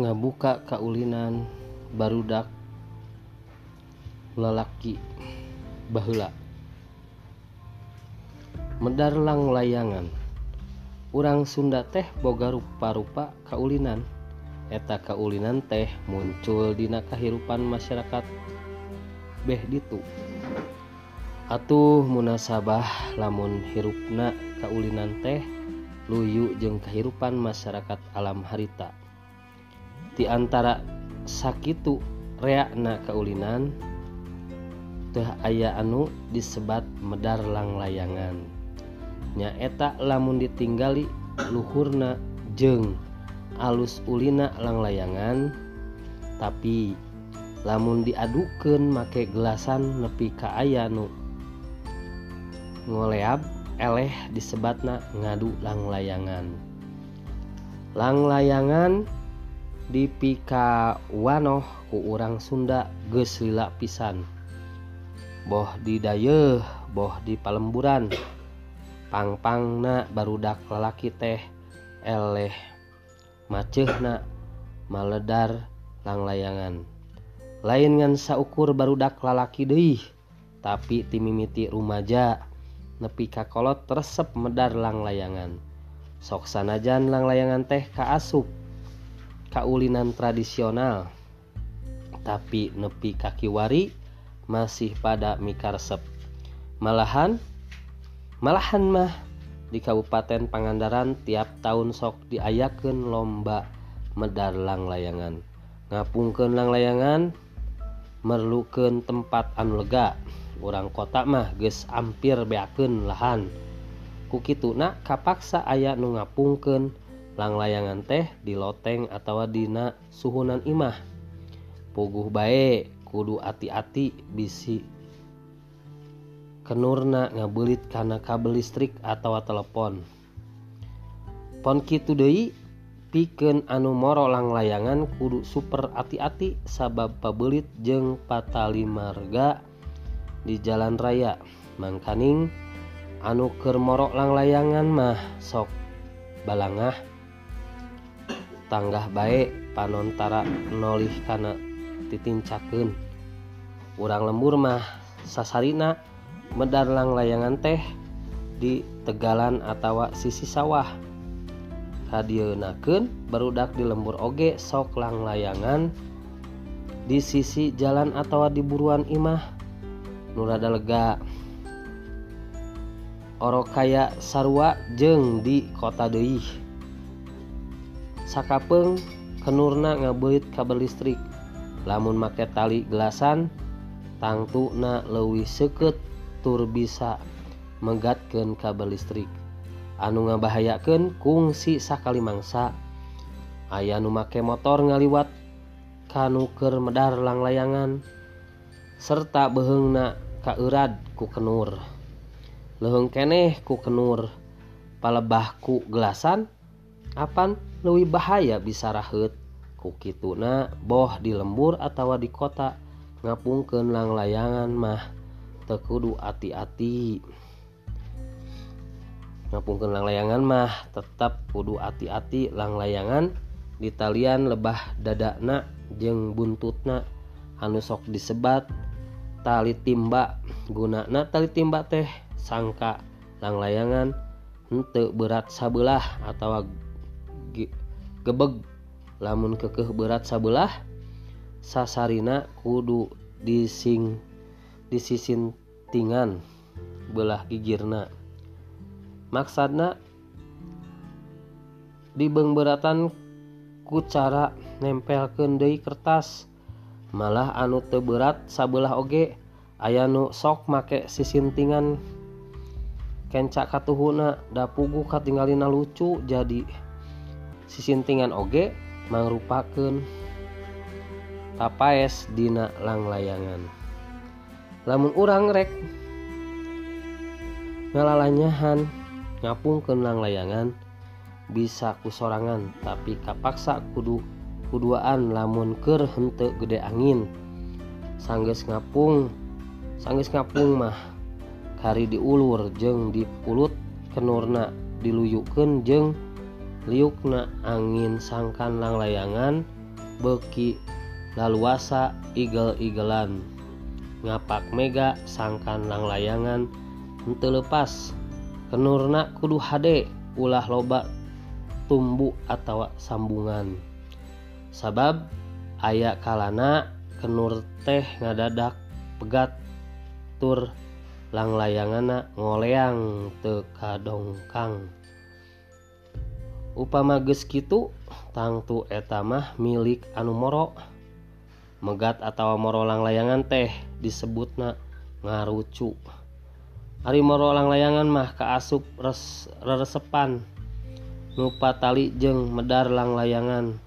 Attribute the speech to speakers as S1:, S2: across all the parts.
S1: ngabuka kaulinan barudak lelaki bahula medarlang layangan. Urang Sunda teh boga rupa-rupa kaulinan. Eta kaulinan teh muncul dina kahirupan masyarakat. Beh ditu. Atuh munasabah lamun hirupna kaulinan teh luyu jeung kehidupan masyarakat alam harita. Di antara sakitu reakna kaulinan teh aya anu disebat medarlang layangan. Nyaeta lamun ditinggali luhurna jeng alus ulina lang layangan tapi lamun diaduken make gelasan nepi ka aya nu ngoleab eleh disebatna ngadu lang layangan. Lang layangan dipika wanoh ku urang Sunda geus lila pisan. Boh di dayeuh boh di palemburan. Pangpangna barudak lalaki teh eleh macehna maledar lang layangan. Lain ngan saukur barudak lalaki deui tapi timimiti rumaja nepi ka kolot resep medar lang layangan. Sok sanajan lang layangan teh kaasup kaulinan tradisional. Tapi nepi kaki wari masih pada mikarsep. Malahan malahan mah di Kabupaten Pangandaran tiap tahun sok diayaken lomba medar lang layangan. Ngapungken lang layangan merluken tempat anu lega. Orang kota mah geus ampir beakeun lahan. Kukitu nak kapaksa aya nu ngapungkeun lang layangan teh di loteng atau dina suhunan imah. Puguh baik kudu ati-ati bisi kenurna ngabelit karena kabel listrik atau telepon. Pon kitu deui pikeun anu moro lang layangan kudu super ati-ati sabab pabelit jeung patali marga di jalan raya. Mangkaning anu keur moro lang layangan mah sok balangah. Tanggah baik panontara nolih kana titincakeun. Urang lembur mah sasarina medarlang layangan teh di tegalan atawa sisi sawah. Hadienakeun barudak di lembur oge sok lang layangan di sisi jalan atawa di buruan imah. Nurada lega. Oro kaya sarua jeng di kota deui sakapeng kenurna ngabelit kabel listrik. Lamun make tali gelasan tangtu na lewih seket tur bisa megatkan kabel listrik. Anu ngabahayaken kungsi sakali mangsa aya nu make motor ngaliwat kanuker medar lang layangan serta behengna kaurad ku kenur. Leheng keneh ku kenur palebahku gelasan apan leuwih bahaya bisa raheut ku kituna boh di lembur atawa di kota. Ngapungkeun lang layangan mah teu kudu ati-ati ngapungkeun lang layangan mah tetap kudu ati-ati lang layangan di talian lebah dadana jeung buntutna. Anu sok disebat tali timba. Gunana tali timba teh sangka lang layangan henteu berat sabelah atau gebeg. Lamun kekeh berat sabelah sasarina kudu dising disisintingan belah gigirna. Maksudna dibeng beratan ku cara nempelkeun deui kertas malah anu teu berat sabelah oge aya nu sok make sisintingan kenca katuhuna da pugu lucu jadi sisintingan oge mangrupakeun tapaes dina lang layangan lamun urang rek ngalalanyahan ngapungkeun lang layangan bisa kusorangan tapi kapaksa kudu kuduaan lamun keur henteu gede angin. Sanggeus ngapung sanggeus ngapung mah kari diulur jeung dipulut kenurna diluyukeun jeung liukna angin sangkan lang layangan beki laluasa igel-igelan. Ngapak Mega sangkan lang layangan untuk lepas kenurna kudu HD ulah loba tumbuh atau sambungan. Sabab aya kalana kenur teh ngadadak pegat tur lang layangan ngoleang teka dongkang upama geus kitu tangtu etamah milik anu moro. Megat atau morolang layangan teh disebut na ngarucu. Ari morolang layangan mah keasup res, reresepan. Nupa tali jeng medar lang layangan.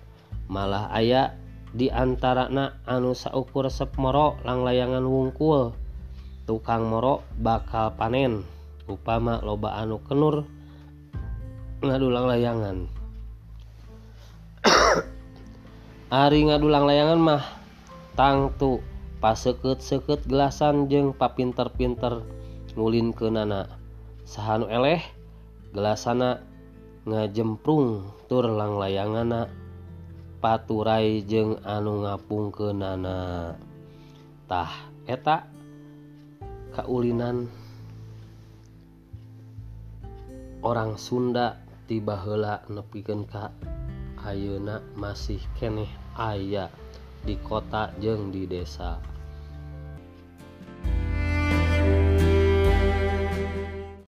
S1: Malah aya di antara na anu saukur resep moro lang layangan wungkul. Tukang moro bakal panen. Upama loba anu kenur ngadulang layangan. Ari ngadulang layangan mah tangtu pas seket-seket gelasan jeng papinter-pinter ngulin ke nana. Sahanu eleh gelasana ngajemprung tur lang layangana. Paturai jeng anu ngapung ke nana. Tah eta kaulinan orang Sunda tiba hela nepikeun ka ayeuna masih keneh aya di kota jeung di desa.